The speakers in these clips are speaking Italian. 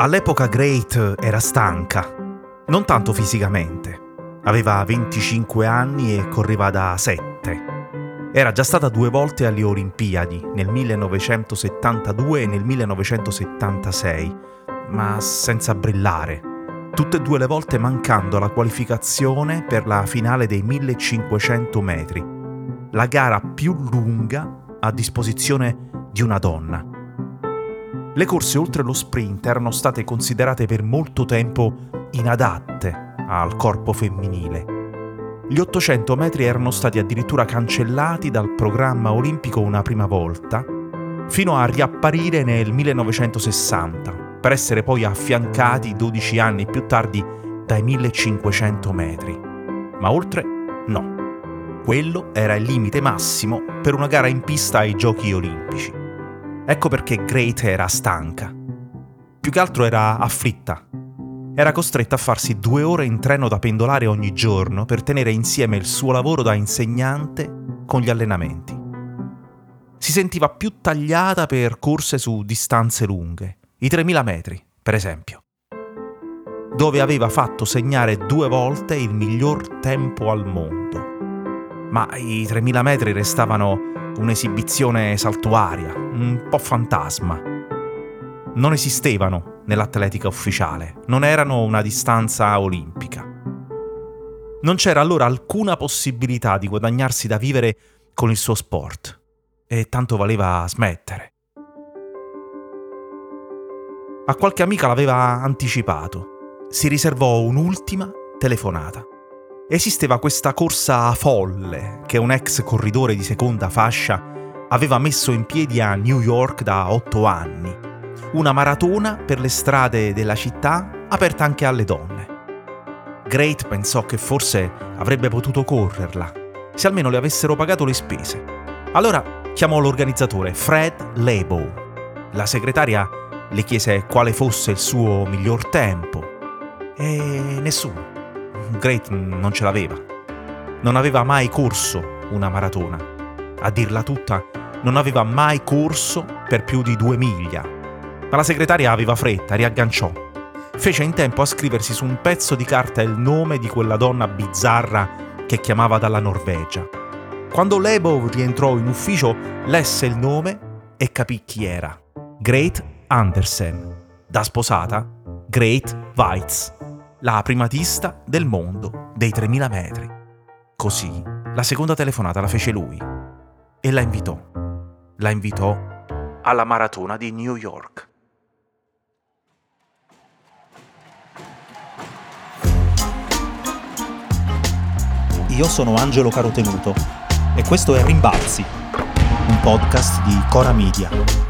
All'epoca Great era stanca, non tanto fisicamente. Aveva 25 anni e correva da 7. Era già stata due volte alle Olimpiadi, nel 1972 e nel 1976, ma senza brillare. Tutte e due le volte mancando la qualificazione per la finale dei 1500 metri, la gara più lunga a disposizione di una donna. Le corse oltre lo sprint erano state considerate per molto tempo inadatte al corpo femminile. Gli 800 metri erano stati addirittura cancellati dal programma olimpico una prima volta, fino a riapparire nel 1960, per essere poi affiancati 12 anni più tardi dai 1500 metri. Ma oltre no. Quello era il limite massimo per una gara in pista ai giochi olimpici. Ecco perché Great era stanca. Più che altro era afflitta. Era costretta a farsi due ore in treno da pendolare ogni giorno per tenere insieme il suo lavoro da insegnante con gli allenamenti. Si sentiva più tagliata per corse su distanze lunghe, i 3000 metri, per esempio, dove aveva fatto segnare due volte il miglior tempo al mondo. Ma i 3000 metri restavano un'esibizione saltuaria, un po' fantasma. Non esistevano nell'atletica ufficiale, non erano una distanza olimpica. Non c'era allora alcuna possibilità di guadagnarsi da vivere con il suo sport e tanto valeva smettere. A qualche amica l'aveva anticipato. Si riservò un'ultima telefonata esisteva questa corsa folle che un ex corridore di seconda fascia aveva messo in piedi a New York da otto anni. Una maratona per le strade della città aperta anche alle donne. Great pensò che forse avrebbe potuto correrla, se almeno le avessero pagato le spese. Allora chiamò l'organizzatore Fred Lebow. La segretaria le chiese quale fosse il suo miglior tempo e nessuno. Great non ce l'aveva. Non aveva mai corso una maratona. A dirla tutta, non aveva mai corso per più di due miglia. Ma la segretaria aveva fretta, riagganciò. Fece in tempo a scriversi su un pezzo di carta il nome di quella donna bizzarra che chiamava dalla Norvegia. Quando Lebo rientrò in ufficio, lesse il nome e capì chi era. Great Andersen. Da sposata, Great Weitz la primatista del mondo dei 3000 metri. Così la seconda telefonata la fece lui e la invitò. La invitò alla maratona di New York. Io sono Angelo Carotenuto e questo è Rimbalzi, un podcast di Cora Media.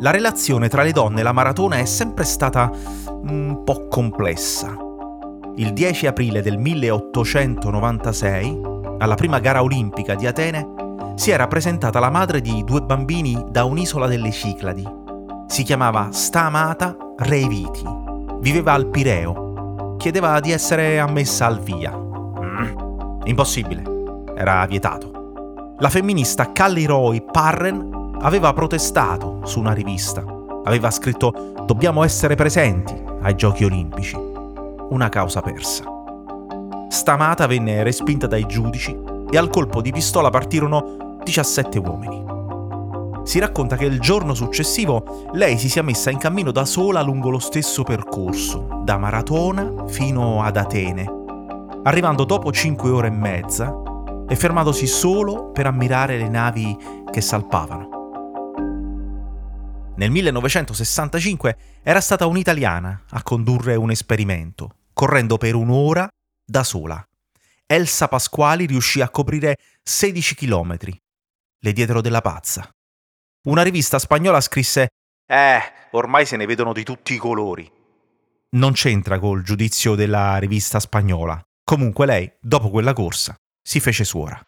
La relazione tra le donne e la maratona è sempre stata un po' complessa. Il 10 aprile del 1896, alla prima gara olimpica di Atene, si era presentata la madre di due bambini da un'isola delle Cicladi. Si chiamava Stamata Reiviti. Viveva al Pireo. Chiedeva di essere ammessa al via. Mm, impossibile. Era vietato. La femminista Callie Roy Parren aveva protestato su una rivista. Aveva scritto Dobbiamo essere presenti ai Giochi Olimpici. Una causa persa. Stamata venne respinta dai giudici e al colpo di pistola partirono 17 uomini. Si racconta che il giorno successivo lei si sia messa in cammino da sola lungo lo stesso percorso, da Maratona fino ad Atene, arrivando dopo 5 ore e mezza e fermatosi solo per ammirare le navi che salpavano. Nel 1965 era stata un'italiana a condurre un esperimento, correndo per un'ora da sola. Elsa Pasquali riuscì a coprire 16 chilometri. Le diedero della pazza. Una rivista spagnola scrisse Eh, ormai se ne vedono di tutti i colori. Non c'entra col giudizio della rivista spagnola. Comunque lei, dopo quella corsa, si fece suora.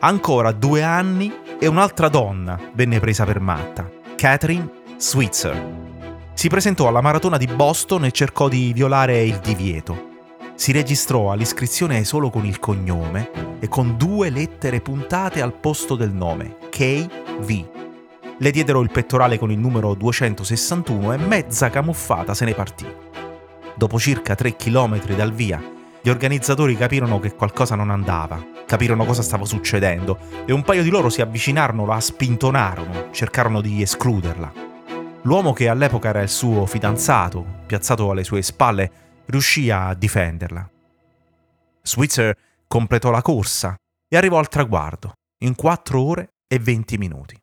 Ancora due anni e un'altra donna venne presa per matta, Catherine Switzer. Si presentò alla maratona di Boston e cercò di violare il divieto. Si registrò all'iscrizione solo con il cognome e con due lettere puntate al posto del nome, KV. Le diedero il pettorale con il numero 261 e mezza camuffata se ne partì. Dopo circa 3 km dal via, gli organizzatori capirono che qualcosa non andava, capirono cosa stava succedendo e un paio di loro si avvicinarono, la spintonarono, cercarono di escluderla. L'uomo che all'epoca era il suo fidanzato, piazzato alle sue spalle, riuscì a difenderla. Switzer completò la corsa e arrivò al traguardo in 4 ore e 20 minuti.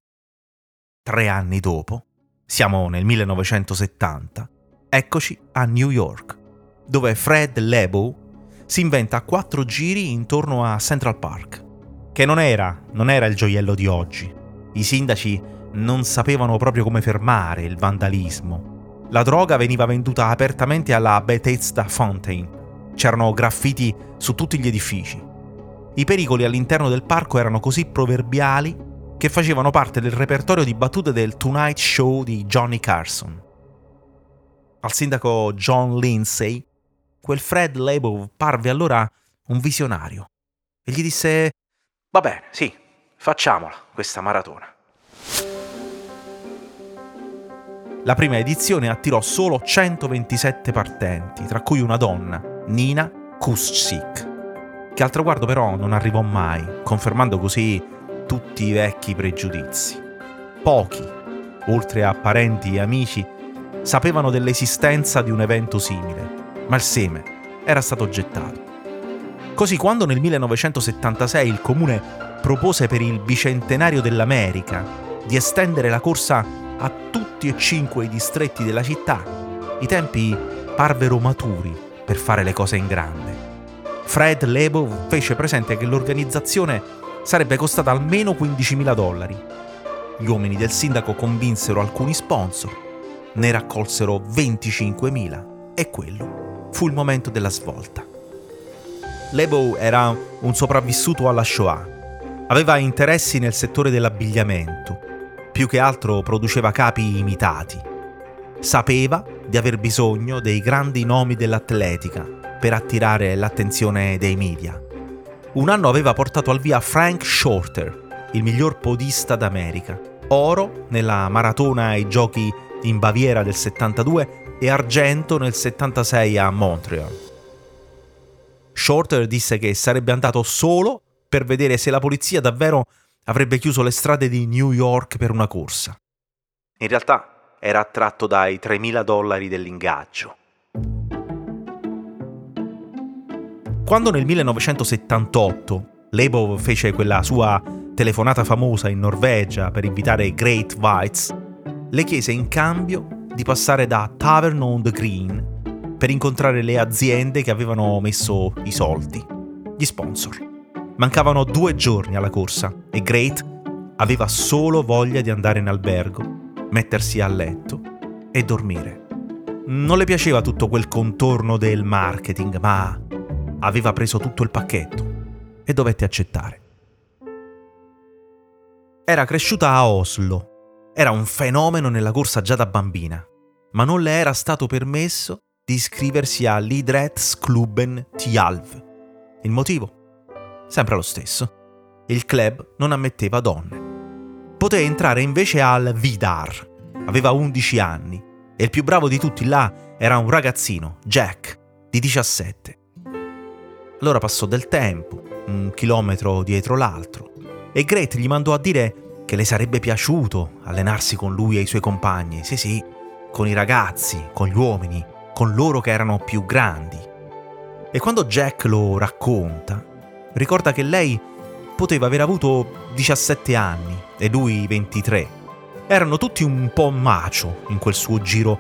Tre anni dopo, siamo nel 1970, eccoci a New York, dove Fred Lebow si inventa quattro giri intorno a Central Park, che non era, non era il gioiello di oggi. I sindaci non sapevano proprio come fermare il vandalismo. La droga veniva venduta apertamente alla Bethesda Fountain. C'erano graffiti su tutti gli edifici. I pericoli all'interno del parco erano così proverbiali che facevano parte del repertorio di battute del Tonight Show di Johnny Carson. Al sindaco John Lindsay quel Fred Lebow parve allora un visionario e gli disse Va bene, sì, facciamola questa maratona. La prima edizione attirò solo 127 partenti, tra cui una donna, Nina Kuschik, che al traguardo però non arrivò mai, confermando così tutti i vecchi pregiudizi. Pochi, oltre a parenti e amici, sapevano dell'esistenza di un evento simile ma il seme era stato gettato. Così quando nel 1976 il comune propose per il bicentenario dell'America di estendere la corsa a tutti e cinque i distretti della città, i tempi parvero maturi per fare le cose in grande. Fred Lebo fece presente che l'organizzazione sarebbe costata almeno 15.000 dollari. Gli uomini del sindaco convinsero alcuni sponsor, ne raccolsero 25.000 e quello fu il momento della svolta. Lebo era un sopravvissuto alla Shoah. Aveva interessi nel settore dell'abbigliamento. Più che altro produceva capi imitati. Sapeva di aver bisogno dei grandi nomi dell'atletica per attirare l'attenzione dei media. Un anno aveva portato al via Frank Shorter, il miglior podista d'America. Oro nella maratona ai giochi in Baviera del 72 e argento nel 76 a Montreal. Shorter disse che sarebbe andato solo per vedere se la polizia davvero avrebbe chiuso le strade di New York per una corsa. In realtà era attratto dai 3.000 dollari dell'ingaggio. Quando nel 1978 Lebov fece quella sua telefonata famosa in Norvegia per invitare Great Whites, le chiese in cambio di passare da Tavern on the Green per incontrare le aziende che avevano messo i soldi, gli sponsor. Mancavano due giorni alla corsa e Great aveva solo voglia di andare in albergo, mettersi a letto e dormire. Non le piaceva tutto quel contorno del marketing, ma aveva preso tutto il pacchetto e dovette accettare. Era cresciuta a Oslo era un fenomeno nella corsa già da bambina, ma non le era stato permesso di iscriversi all'Idrettsklubben Tjalv. Il motivo? Sempre lo stesso. Il club non ammetteva donne. Poté entrare invece al Vidar. Aveva 11 anni e il più bravo di tutti là era un ragazzino, Jack, di 17. Allora passò del tempo, un chilometro dietro l'altro, e Grete gli mandò a dire che le sarebbe piaciuto allenarsi con lui e i suoi compagni, sì sì, con i ragazzi, con gli uomini, con loro che erano più grandi. E quando Jack lo racconta, ricorda che lei poteva aver avuto 17 anni e lui 23. Erano tutti un po' macio in quel suo giro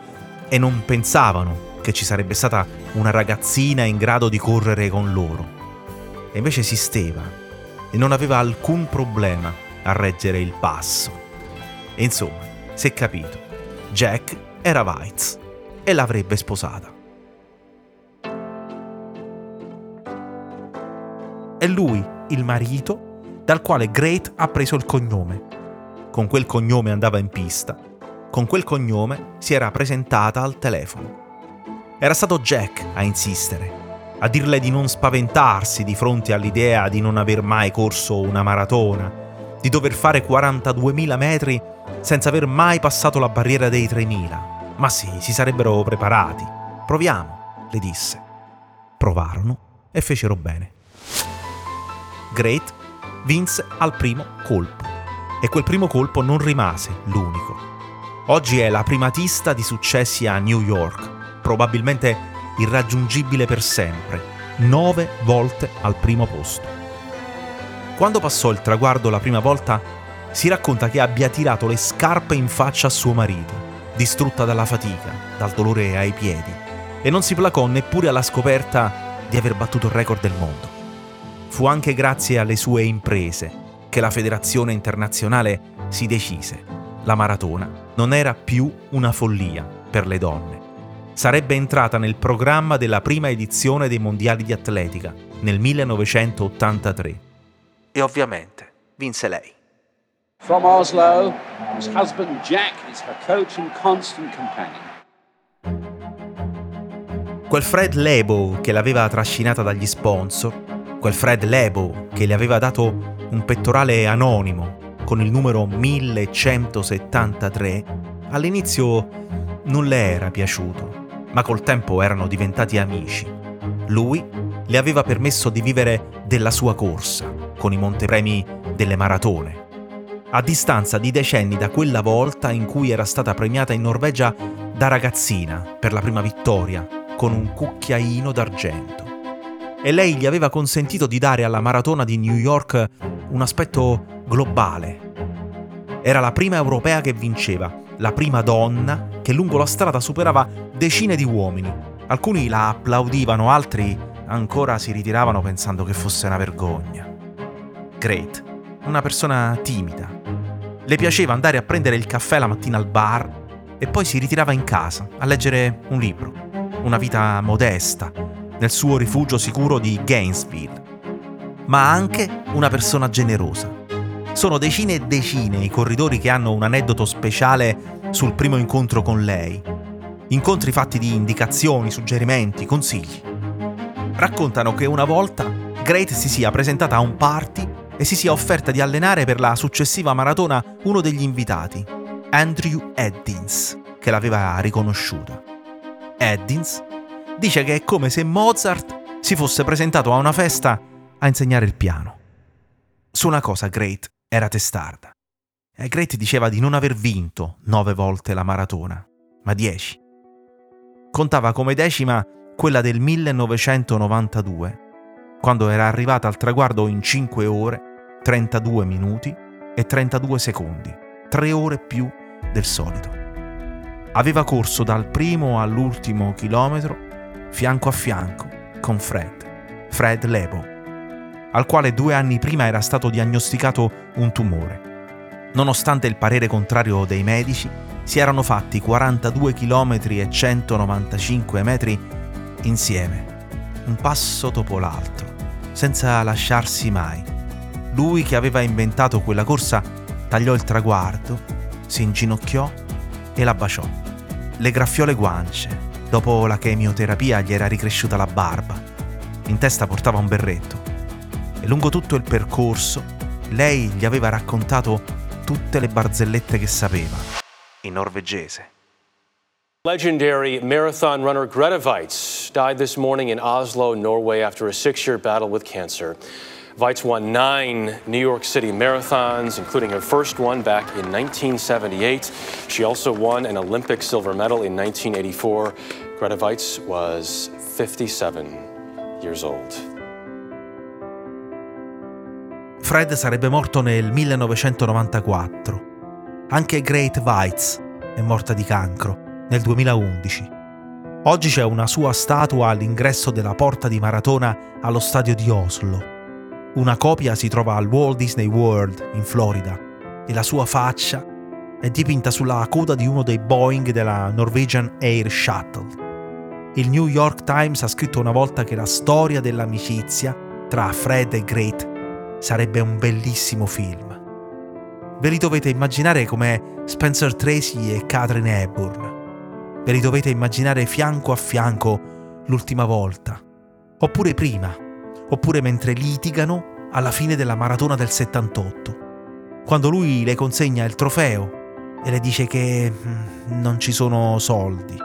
e non pensavano che ci sarebbe stata una ragazzina in grado di correre con loro. e invece esisteva e non aveva alcun problema a reggere il passo. E insomma, si è capito, Jack era Weitz e l'avrebbe sposata. È lui, il marito, dal quale Great ha preso il cognome. Con quel cognome andava in pista, con quel cognome si era presentata al telefono. Era stato Jack a insistere, a dirle di non spaventarsi di fronte all'idea di non aver mai corso una maratona, di dover fare 42.000 metri senza aver mai passato la barriera dei 3.000. Ma sì, si sarebbero preparati. Proviamo, le disse. Provarono e fecero bene. Great vinse al primo colpo. E quel primo colpo non rimase l'unico. Oggi è la primatista di successi a New York, probabilmente irraggiungibile per sempre, nove volte al primo posto. Quando passò il traguardo la prima volta, si racconta che abbia tirato le scarpe in faccia a suo marito, distrutta dalla fatica, dal dolore ai piedi, e non si placò neppure alla scoperta di aver battuto il record del mondo. Fu anche grazie alle sue imprese che la federazione internazionale si decise. La maratona non era più una follia per le donne. Sarebbe entrata nel programma della prima edizione dei mondiali di atletica nel 1983. E ovviamente vinse lei. From Oslo, whose husband Jack is her coach and constant companion. Quel Fred Lebo che l'aveva trascinata dagli sponsor quel Fred Lebo che le aveva dato un pettorale anonimo con il numero 1173, all'inizio non le era piaciuto, ma col tempo erano diventati amici. Lui le aveva permesso di vivere della sua corsa, con i montepremi delle maratone. A distanza di decenni da quella volta in cui era stata premiata in Norvegia da ragazzina per la prima vittoria, con un cucchiaino d'argento e lei gli aveva consentito di dare alla maratona di New York un aspetto globale. Era la prima europea che vinceva, la prima donna che lungo la strada superava decine di uomini. Alcuni la applaudivano, altri ancora si ritiravano pensando che fosse una vergogna. Great, una persona timida. Le piaceva andare a prendere il caffè la mattina al bar e poi si ritirava in casa a leggere un libro. Una vita modesta, nel suo rifugio sicuro di Gainesville, ma anche una persona generosa. Sono decine e decine i corridori che hanno un aneddoto speciale sul primo incontro con lei. Incontri fatti di indicazioni, suggerimenti, consigli. Raccontano che una volta Great si sia presentata a un party e si sia offerta di allenare per la successiva maratona uno degli invitati, Andrew Eddins, che l'aveva riconosciuta. Eddins dice che è come se Mozart si fosse presentato a una festa a insegnare il piano. Su una cosa Great era testarda. Great diceva di non aver vinto nove volte la maratona, ma dieci. Contava come decima quella del 1992, quando era arrivata al traguardo in 5 ore, 32 minuti e 32 secondi, tre ore più del solito. Aveva corso dal primo all'ultimo chilometro fianco a fianco con Fred, Fred Lebo, al quale due anni prima era stato diagnosticato un tumore. Nonostante il parere contrario dei medici, si erano fatti 42 km e 195 metri insieme, un passo dopo l'altro, senza lasciarsi mai. Lui che aveva inventato quella corsa tagliò il traguardo, si inginocchiò e la baciò. Le graffiò le guance, Dopo la chemioterapia gli era ricresciuta la barba. In testa portava un berretto. E lungo tutto il percorso lei gli aveva raccontato tutte le barzellette che sapeva, in norvegese. Legendary marathon runner Greta Weitz died this morning in Oslo, Norway, after a six year battle with cancer. Weitz won nine New York City marathons, including her first one back in 1978. She also won an Olympic silver medal in 1984. Greta Weitz was 57 years old. Fred sarebbe morto nel 1994. Anche Great Weitz è morta di cancro nel 2011. Oggi c'è una sua statua all'ingresso della porta di Maratona allo stadio di Oslo Una copia si trova al Walt Disney World in Florida e la sua faccia è dipinta sulla coda di uno dei Boeing della Norwegian Air Shuttle. Il New York Times ha scritto una volta che la storia dell'amicizia tra Fred e Great sarebbe un bellissimo film. Ve li dovete immaginare come Spencer Tracy e Catherine Hepburn. Ve li dovete immaginare fianco a fianco l'ultima volta. Oppure prima. Oppure mentre litigano alla fine della maratona del 78. Quando lui le consegna il trofeo e le dice che mm, non ci sono soldi.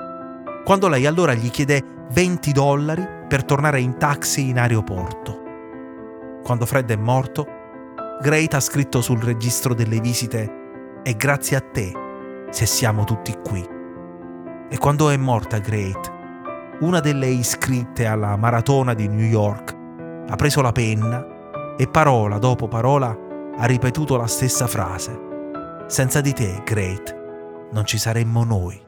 Quando lei allora gli chiede 20 dollari per tornare in taxi in aeroporto. Quando Fred è morto, Great ha scritto sul registro delle visite È grazie a te se siamo tutti qui. E quando è morta Great, una delle iscritte alla maratona di New York ha preso la penna e parola dopo parola ha ripetuto la stessa frase. Senza di te, Great, non ci saremmo noi.